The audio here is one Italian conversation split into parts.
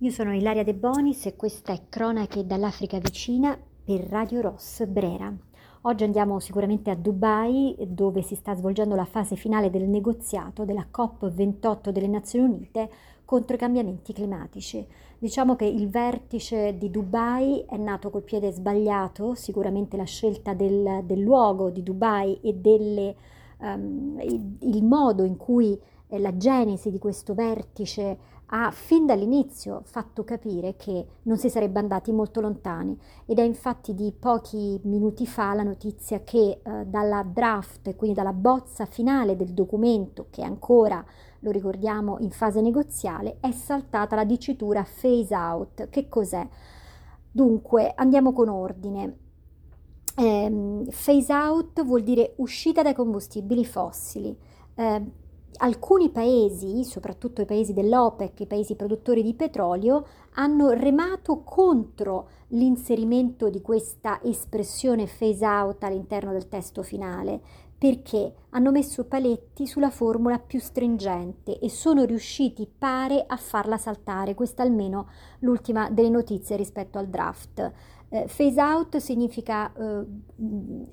Io sono Ilaria De Bonis e questa è Cronache dall'Africa vicina per Radio Ross Brera. Oggi andiamo sicuramente a Dubai dove si sta svolgendo la fase finale del negoziato della COP28 delle Nazioni Unite contro i cambiamenti climatici. Diciamo che il vertice di Dubai è nato col piede sbagliato, sicuramente la scelta del, del luogo di Dubai e delle, um, il, il modo in cui eh, la genesi di questo vertice ha fin dall'inizio fatto capire che non si sarebbe andati molto lontani ed è infatti di pochi minuti fa la notizia che eh, dalla draft, quindi dalla bozza finale del documento che ancora lo ricordiamo in fase negoziale, è saltata la dicitura phase out. Che cos'è? Dunque andiamo con ordine. Eh, phase out vuol dire uscita dai combustibili fossili. Eh, alcuni paesi, soprattutto i paesi dell'OPEC, i paesi produttori di petrolio, hanno remato contro l'inserimento di questa espressione phase out all'interno del testo finale, perché hanno messo paletti sulla formula più stringente e sono riusciti, pare, a farla saltare. Questa almeno l'ultima delle notizie rispetto al draft. Eh, phase out significa eh,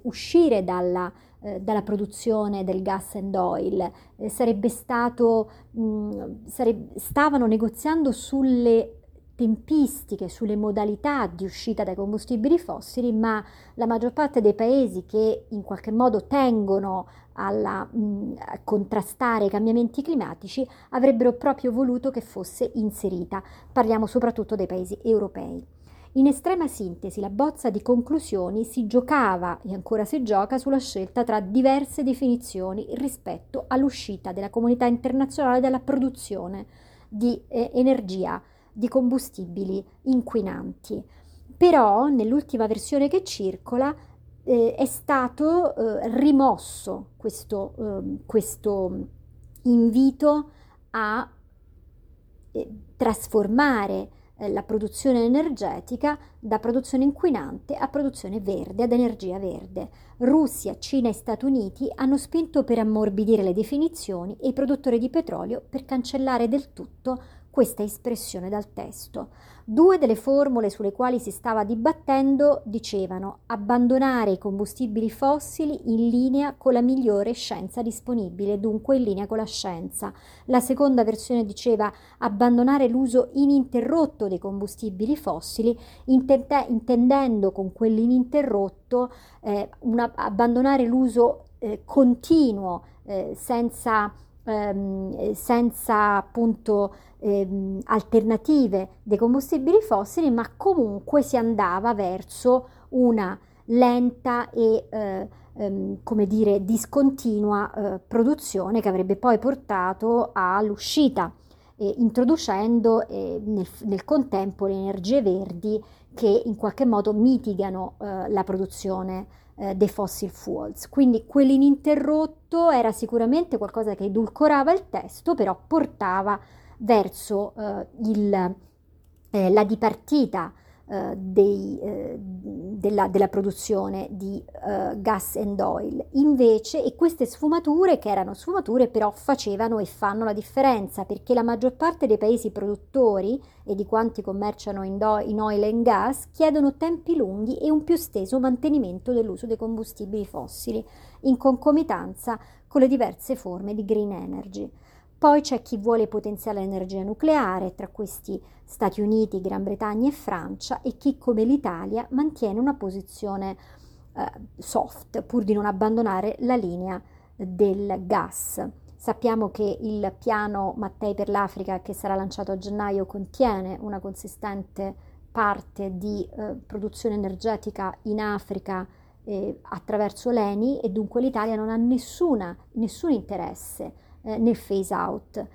uscire dalla, eh, dalla, produzione del gas and oil. Eh, sarebbe stato, mh, sareb- stavano negoziando sulle tempistiche, sulle modalità di uscita dai combustibili fossili, ma la maggior parte dei paesi che in qualche modo tengono alla, mh, a contrastare i cambiamenti climatici avrebbero proprio voluto che fosse inserita. Parliamo soprattutto dei paesi europei. In estrema sintesi, la bozza di conclusioni si giocava e ancora si gioca sulla scelta tra diverse definizioni rispetto all'uscita della comunità internazionale dalla produzione di eh, energia, di combustibili inquinanti. Però nell'ultima versione che circola eh, è stato eh, rimosso questo, ehm, questo invito a eh, trasformare eh, la produzione energetica da produzione inquinante a produzione verde, ad energia verde. Russia, Cina e Stati Uniti hanno spinto per ammorbidire le definizioni e i produttori di petrolio per cancellare del tutto questa espressione dal testo. Due delle formule sulle quali si stava dibattendo dicevano abbandonare i combustibili fossili in linea con la migliore scienza disponibile, dunque in linea con la scienza. La seconda versione diceva abbandonare l'uso ininterrotto dei combustibili fossili, intende- intendendo con quell'ininterrotto eh, una, abbandonare l'uso eh, continuo eh, senza ehm, senza appunto ehm, alternative dei combustibili fossili, ma comunque si andava verso una lenta e eh, ehm, come dire discontinua eh, produzione che avrebbe poi portato all'uscita eh, introducendo eh, nel, nel, contempo le energie verdi che in qualche modo mitigano eh, la produzione eh, dei fossil fuels. Quindi quell'ininterrotto era sicuramente qualcosa che edulcorava il testo, però portava verso eh, il, eh, la dipartita eh, dei, eh, della, della, produzione di uh, gas and oil. Invece, e queste sfumature, che erano sfumature, però facevano e fanno la differenza, perché la maggior parte dei paesi produttori e di quanti commerciano in, do, in oil and gas chiedono tempi lunghi e un più steso mantenimento dell'uso dei combustibili fossili, in concomitanza con le diverse forme di green energy. Poi c'è chi vuole potenziare l'energia nucleare, tra questi Stati Uniti, Gran Bretagna e Francia, e chi come l'Italia mantiene una posizione eh, soft pur di non abbandonare la linea del gas. Sappiamo che il piano Mattei per l'Africa che sarà lanciato a gennaio contiene una consistente parte di eh, produzione energetica in Africa eh, attraverso l'ENI e dunque l'Italia non ha nessuna, nessun interesse eh, nel phase out.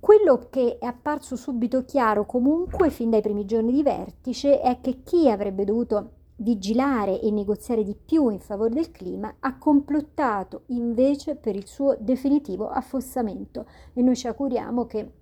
Quello che è apparso subito chiaro comunque fin dai primi giorni di vertice è che chi avrebbe dovuto vigilare e negoziare di più in favore del clima ha complottato invece per il suo definitivo affossamento e noi ci auguriamo che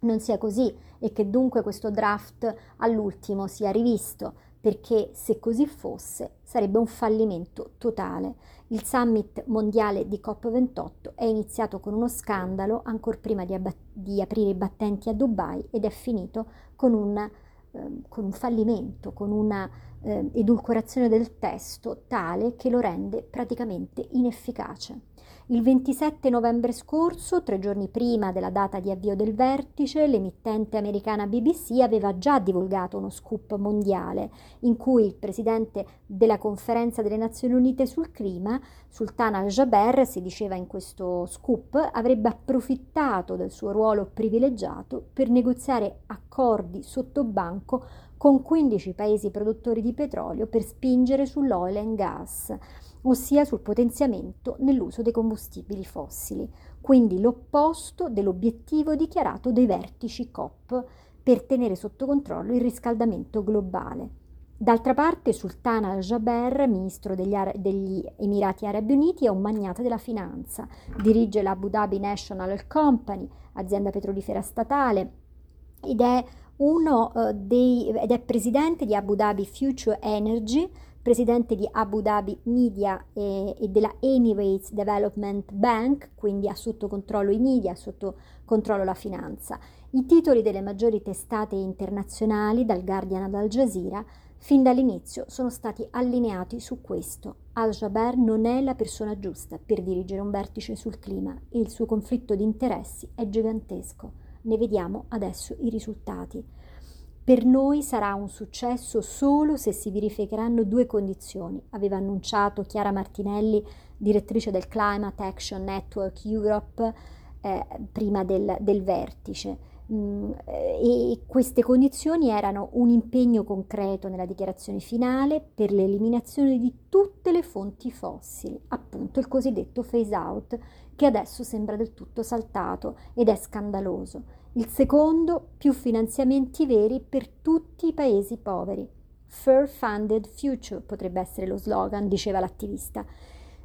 non sia così e che dunque questo draft all'ultimo sia rivisto perché se così fosse sarebbe un fallimento totale. Il summit mondiale di COP28 è iniziato con uno scandalo ancora prima di, abbat- di aprire i battenti a Dubai ed è finito con un, eh, con un fallimento, con una eh, edulcorazione del testo tale che lo rende praticamente inefficace. Il 27 novembre scorso, tre giorni prima della data di avvio del vertice, l'emittente americana BBC aveva già divulgato uno scoop mondiale in cui il presidente della conferenza delle Nazioni Unite sul clima, Sultan al-Jaber, si diceva in questo scoop, avrebbe approfittato del suo ruolo privilegiato per negoziare accordi sotto banco con 15 paesi produttori di petrolio per spingere sull'oil and gas ossia sul potenziamento nell'uso dei combustibili fossili, quindi l'opposto dell'obiettivo dichiarato dei vertici COP per tenere sotto controllo il riscaldamento globale. D'altra parte, Sultan al-Jaber, ministro degli, Ara- degli, Emirati Arabi Uniti, è un magnate della finanza, dirige l'Abu Dhabi National Company, azienda petrolifera statale, ed è, uno, uh, dei, ed è presidente di Abu Dhabi Future Energy, presidente di Abu Dhabi Media e, e, della Emirates Development Bank, quindi ha sotto controllo i media, ha sotto controllo la finanza. I titoli delle maggiori testate internazionali, dal Guardian ad Al Jazeera, fin dall'inizio sono stati allineati su questo. Al-Jaber non è la persona giusta per dirigere un vertice sul clima e il suo conflitto di interessi è gigantesco. Ne vediamo adesso i risultati. Per noi sarà un successo solo se si verificheranno due condizioni, aveva annunciato Chiara Martinelli, direttrice del Climate Action Network Europe, eh, prima del, del vertice. Mm, e queste condizioni erano un impegno concreto nella dichiarazione finale per l'eliminazione di tutte le fonti fossili, appunto il cosiddetto phase out, che adesso sembra del tutto saltato ed è scandaloso. Il secondo, più finanziamenti veri per tutti i paesi poveri. Fair Funded Future potrebbe essere lo slogan, diceva l'attivista.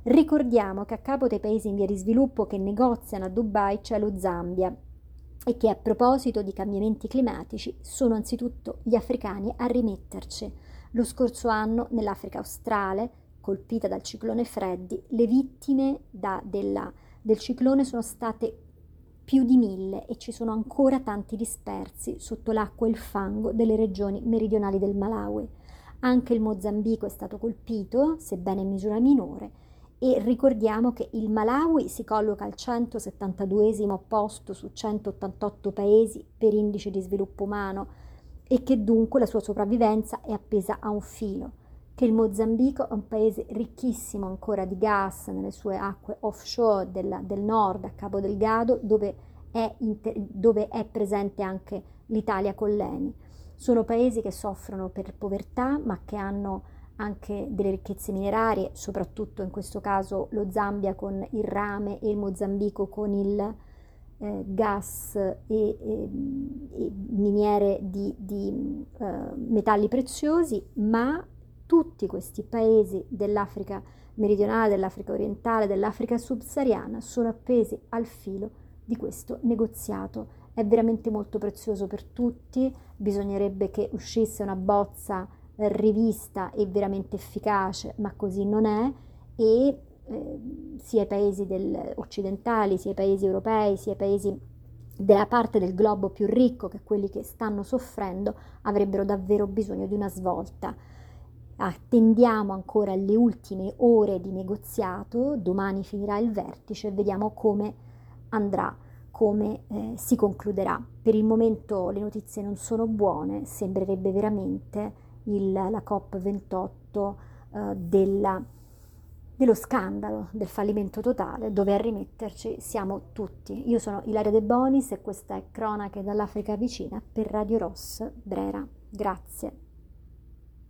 Ricordiamo che a capo dei paesi in via di sviluppo che negoziano a Dubai c'è lo Zambia e che a proposito di cambiamenti climatici sono anzitutto gli africani a rimetterci. Lo scorso anno nell'Africa australe, colpita dal ciclone Freddy, le vittime da, della, del ciclone sono state più di mille e ci sono ancora tanti dispersi sotto l'acqua e il fango delle regioni meridionali del Malawi. Anche il Mozambico è stato colpito, sebbene in misura minore, e ricordiamo che il Malawi si colloca al 172 posto su 188 paesi per indice di sviluppo umano e che dunque la sua sopravvivenza è appesa a un filo che il Mozambico è un paese ricchissimo ancora di gas nelle sue acque offshore del, del nord, a Cabo Delgado, dove è, inter- dove è presente anche l'Italia con l'ENI. Sono paesi che soffrono per povertà, ma che hanno anche delle ricchezze minerarie, soprattutto in questo caso lo Zambia con il rame e il Mozambico con il eh, gas e, e, e, miniere di, di uh, metalli preziosi, ma tutti questi paesi dell'Africa meridionale, dell'Africa orientale, dell'Africa subsahariana sono appesi al filo di questo negoziato. È veramente molto prezioso per tutti, bisognerebbe che uscisse una bozza rivista e veramente efficace, ma così non è e eh, sia i paesi del, occidentali, sia i paesi europei, sia i paesi della parte del globo più ricco, che quelli che stanno soffrendo, avrebbero davvero bisogno di una svolta attendiamo ancora le ultime ore di negoziato, domani finirà il vertice e vediamo come andrà, come eh, si concluderà. Per il momento le notizie non sono buone, sembrerebbe veramente il, la COP28 eh, della, dello scandalo, del fallimento totale, dove a rimetterci siamo tutti. Io sono Ilaria De Bonis e questa è Cronache dall'Africa vicina per Radio Ross Brera. Grazie.